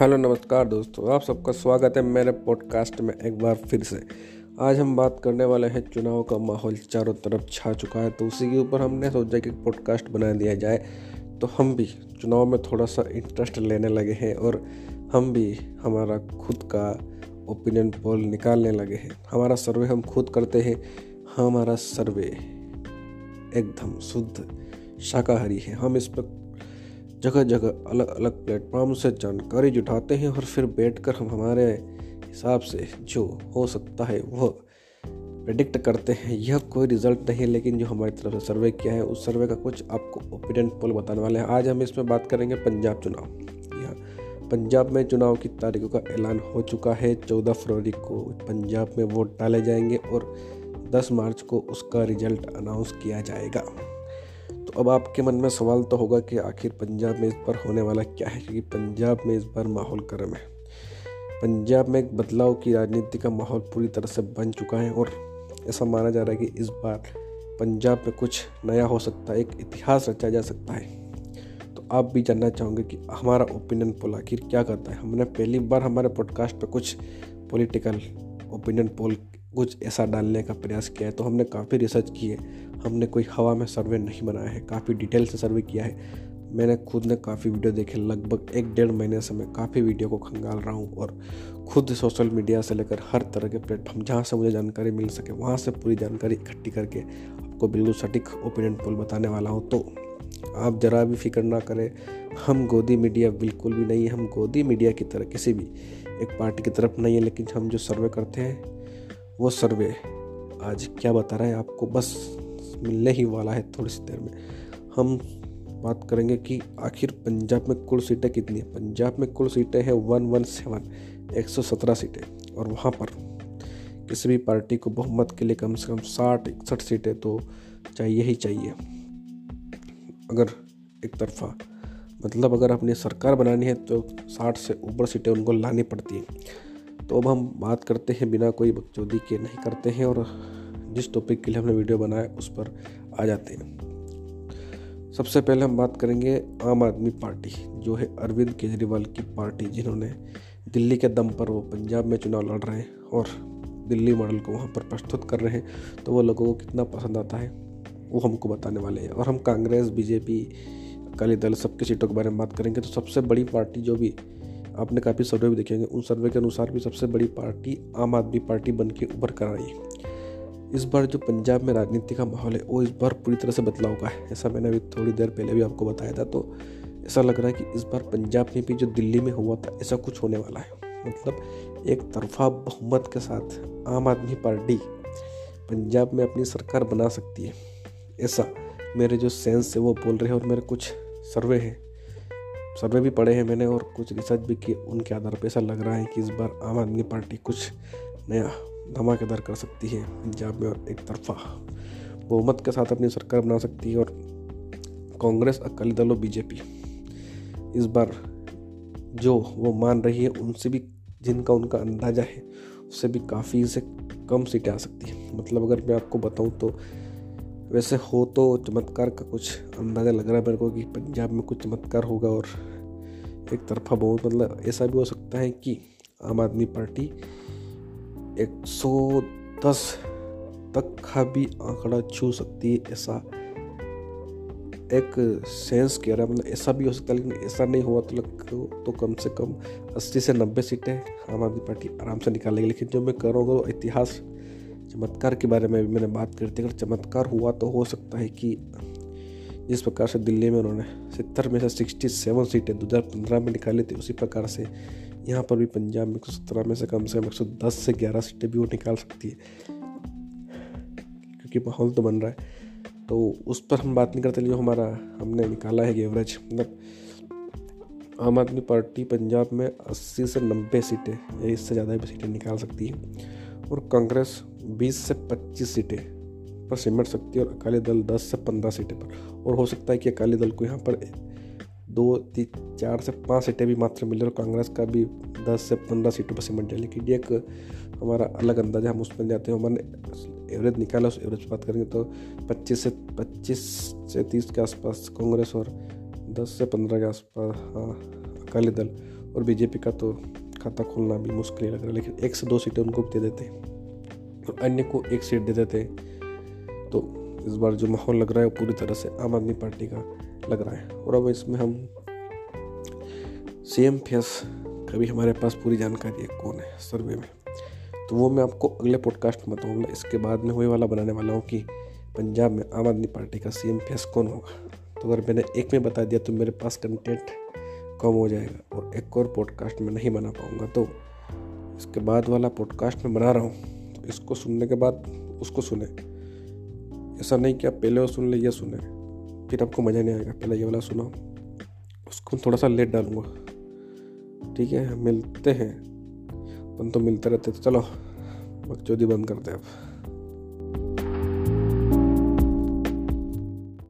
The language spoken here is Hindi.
हेलो, नमस्कार दोस्तों, आप सबका स्वागत है मेरे पॉडकास्ट में एक बार फिर से। आज हम बात करने वाले हैं चुनाव का माहौल चारों तरफ़ छा चुका है तो उसी के ऊपर हमने सोचा कि पॉडकास्ट बना दिया जाए तो हम भी चुनाव में थोड़ा सा इंटरेस्ट लेने लगे हैं और हम भी हमारा खुद का ओपिनियन पोल निकालने लगे हैं। हमारा सर्वे हम खुद करते हैं, हमारा सर्वे एकदम शुद्ध, शाकाहारी है। हम इस पर जगह जगह अलग अलग प्लेटफॉर्म से जानकारी जुटाते हैं और फिर बैठकर हम हमारे हिसाब से जो हो सकता है वह प्रिडिक्ट करते हैं। यह कोई रिज़ल्ट नहीं है लेकिन जो हमारी तरफ़ से सर्वे किया है, उस सर्वे का कुछ आपको ओपिनियन पोल बताने वाले हैं। आज हम इसमें बात करेंगे पंजाब चुनाव। यहाँ पंजाब में चुनाव की तारीखों का ऐलान हो चुका है। चौदह फरवरी को पंजाब में वोट डाले जाएँगे और दस मार्च को उसका रिज़ल्ट अनाउंस किया जाएगा। तो अब आपके मन में सवाल तो होगा कि आखिर पंजाब में इस बार होने वाला क्या है? क्योंकि पंजाब में इस बार माहौल गर्म है। पंजाब में एक बदलाव की राजनीति का माहौल पूरी तरह से बन चुका है और ऐसा माना जा रहा है कि इस बार पंजाब में कुछ नया हो सकता है, एक इतिहास रचा जा सकता है। तो आप भी जानना चाहोगे कि हमारा ओपिनियन पोल आखिर क्या करता है? हमने पहली बार हमारे पॉडकास्ट पर कुछ पॉलिटिकल ओपिनियन पोल कुछ ऐसा डालने का प्रयास किया है तो हमने काफ़ी रिसर्च की है। हमने कोई हवा में सर्वे नहीं बनाया है, काफ़ी डिटेल से सर्वे किया है। मैंने खुद ने काफ़ी वीडियो देखे, लगभग एक डेढ़ महीने से मैं काफ़ी वीडियो को खंगाल रहा हूँ और खुद सोशल मीडिया से लेकर हर तरह के प्लेटफॉर्म जहाँ से मुझे जानकारी मिल सके, वहाँ से पूरी जानकारी इकट्ठी करके आपको बिल्कुल सटीक ओपिनियन पोल बताने वाला हूँ। तो आप ज़रा भी फ़िक्र ना करें, हम गोदी मीडिया बिल्कुल भी नहीं हम गोदी मीडिया की तरह किसी भी एक पार्टी की तरफ़ नहीं है, लेकिन हम जो सर्वे करते हैं, वो सर्वे आज क्या बता रहा है आपको, बस मिलने ही वाला है थोड़ी सी देर में। हम बात करेंगे कि आखिर पंजाब में कुल सीटें कितनी है? पंजाब में कुल सीटें हैं वन वन सेवन एक सौ सत्रह सीटें। और वहाँ पर किसी भी पार्टी को बहुमत के लिए कम से कम साठ, इकसठ सीटें तो चाहिए ही चाहिए। अगर एक तरफा मतलब अगर अपनी सरकार बनानी है तो साठ से ऊपर सीटें उनको लानी पड़ती हैं। तो अब हम बात करते हैं बिना कोई बकचोदी के, नहीं करते हैं और जिस टॉपिक के लिए हमने वीडियो बनाया, उस पर आ जाते हैं। सबसे पहले हम बात करेंगे आम आदमी पार्टी, जो है अरविंद केजरीवाल की पार्टी, जिन्होंने दिल्ली के दम पर वो पंजाब में चुनाव लड़ रहे हैं और दिल्ली मॉडल को वहाँ पर प्रस्तुत कर रहे हैं। तो वो लोगों को कितना पसंद आता है, वो हमको बताने वाले हैं। और हम कांग्रेस, बीजेपी, अकाली दल, सबकी सीटों के बारे में बात करेंगे। तो सबसे बड़ी पार्टी जो भी आपने काफ़ी सर्वे भी देखेंगे उन सर्वे के अनुसार भी सबसे बड़ी पार्टी आम आदमी पार्टी बन के उभर कर आई। इस बार जो पंजाब में राजनीति का माहौल है, वो इस बार पूरी तरह से बदलाव का है। ऐसा मैंने अभी थोड़ी देर पहले भी आपको बताया था तो ऐसा लग रहा है कि इस बार पंजाब में भी जो दिल्ली में हुआ था, ऐसा कुछ होने वाला है। मतलब एक तरफा बहुमत के साथ आम आदमी पार्टी पंजाब में अपनी सरकार बना सकती है। ऐसा मेरे जो सेंस है, वो बोल रहे हैं और मेरे कुछ सर्वे हैं। सर्वे भी पढ़े हैं मैंने और कुछ रिसर्च भी किए, उनके आधार पर ऐसा लग रहा है कि इस बार आम आदमी पार्टी कुछ नया धमाकेदार कर सकती है पंजाब में और एक तरफा। बहुमत के साथ अपनी सरकार बना सकती है और कांग्रेस, अकाली दल और बीजेपी। इस बार जो वो मान रही है, उनसे भी जिनका उनका अंदाज़ा है, उससे भी काफ़ी से कम सीटें आ सकती हैं। मतलब अगर मैं आपको बताऊँ तो वैसे हो तो चमत्कार का कुछ अंदाज़ा लग रहा है मेरे को कि पंजाब में कुछ चमत्कार होगा और एक तरफा बहुत मतलब ऐसा भी हो सकता है कि आम आदमी पार्टी 110 तक का भी आंकड़ा छू सकती है ऐसा एक सेंस कह रहा है मतलब ऐसा भी हो सकता है, लेकिन ऐसा नहीं हुआ तो लग तो कम से कम 80 से 90 सीटें आम आदमी पार्टी आराम से निकालेगी। लेकिन जो मैं कर रहा हूँ इतिहास चमत्कार के बारे में भी मैंने बात करी थी, अगर चमत्कार हुआ तो हो सकता है कि जिस प्रकार से दिल्ली में उन्होंने सत्तर में से सिक्सटी सेवन सीटें दो हज़ार पंद्रह में निकाली थी, उसी प्रकार से यहाँ पर भी पंजाब में एक सौ सत्रह में से कम से कम एक सौ दस से ग्यारह सीटें भी वो निकाल सकती है। क्योंकि माहौल तो बन रहा है। तो उस पर हम बात नहीं करते, जो हमारा हमने निकाला है एवरेज मतलब आम आदमी पार्टी पंजाब में 80 से 90 सीटें, या इससे ज़्यादा भी सीटें निकाल सकती है। और कांग्रेस 20 से 25 सीटें पर सिमट सकती है, और अकाली दल 10 से 15 सीटें पर। और हो सकता है कि अकाली दल को यहाँ पर दो तीन चार से पाँच सीटें भी मात्र मिले और कांग्रेस का भी दस से पंद्रह सीटों पर सिमट जाए लेकिन ये एक हमारा अलग अंदाज़ा हम उस पर जाते हैं। हमारे एवरेज निकाला उस एवरेज बात करेंगे तो पच्चीस से पच्चीस से तीस के आसपास कांग्रेस और दस से पंद्रह के आसपास हाँ अकाली दल और बीजेपी का तो खाता खोलना भी मुश्किल ही लग रहा है। लेकिन एक से दो सीटें उनको दे देते और अन्य को एक सीट दे देते तो इस बार जो माहौल लग रहा है वो पूरी तरह से आम आदमी पार्टी का लग रहा है। और अब इसमें हम सी एम का भी हमारे पास पूरी जानकारी है कौन है सर्वे में। तो वो मैं आपको अगले पॉडकास्ट में बताऊँगा। इसके बाद में वही वाला बनाने वाला हूँ कि पंजाब में आम आदमी पार्टी का सी एम कौन होगा। तो अगर मैंने एक में बता दिया तो मेरे पास कंटेंट कम हो जाएगा और एक और पॉडकास्ट में नहीं बना पाऊँगा। तो इसके बाद वाला पॉडकास्ट में बना रहा हूँ। तो इसको सुनने के बाद उसको सुने। ऐसा नहीं कि आप पहले वो सुन ले ये सुने। फिर आपको मज़ा नहीं आएगा। पहले ये वाला सुनो। उसको थोड़ा सा लेट डालूँगा। ठीक है, मिलते हैं। अपन तो मिलते रहते तो चलो बकचोदी बंद करते हैं अब।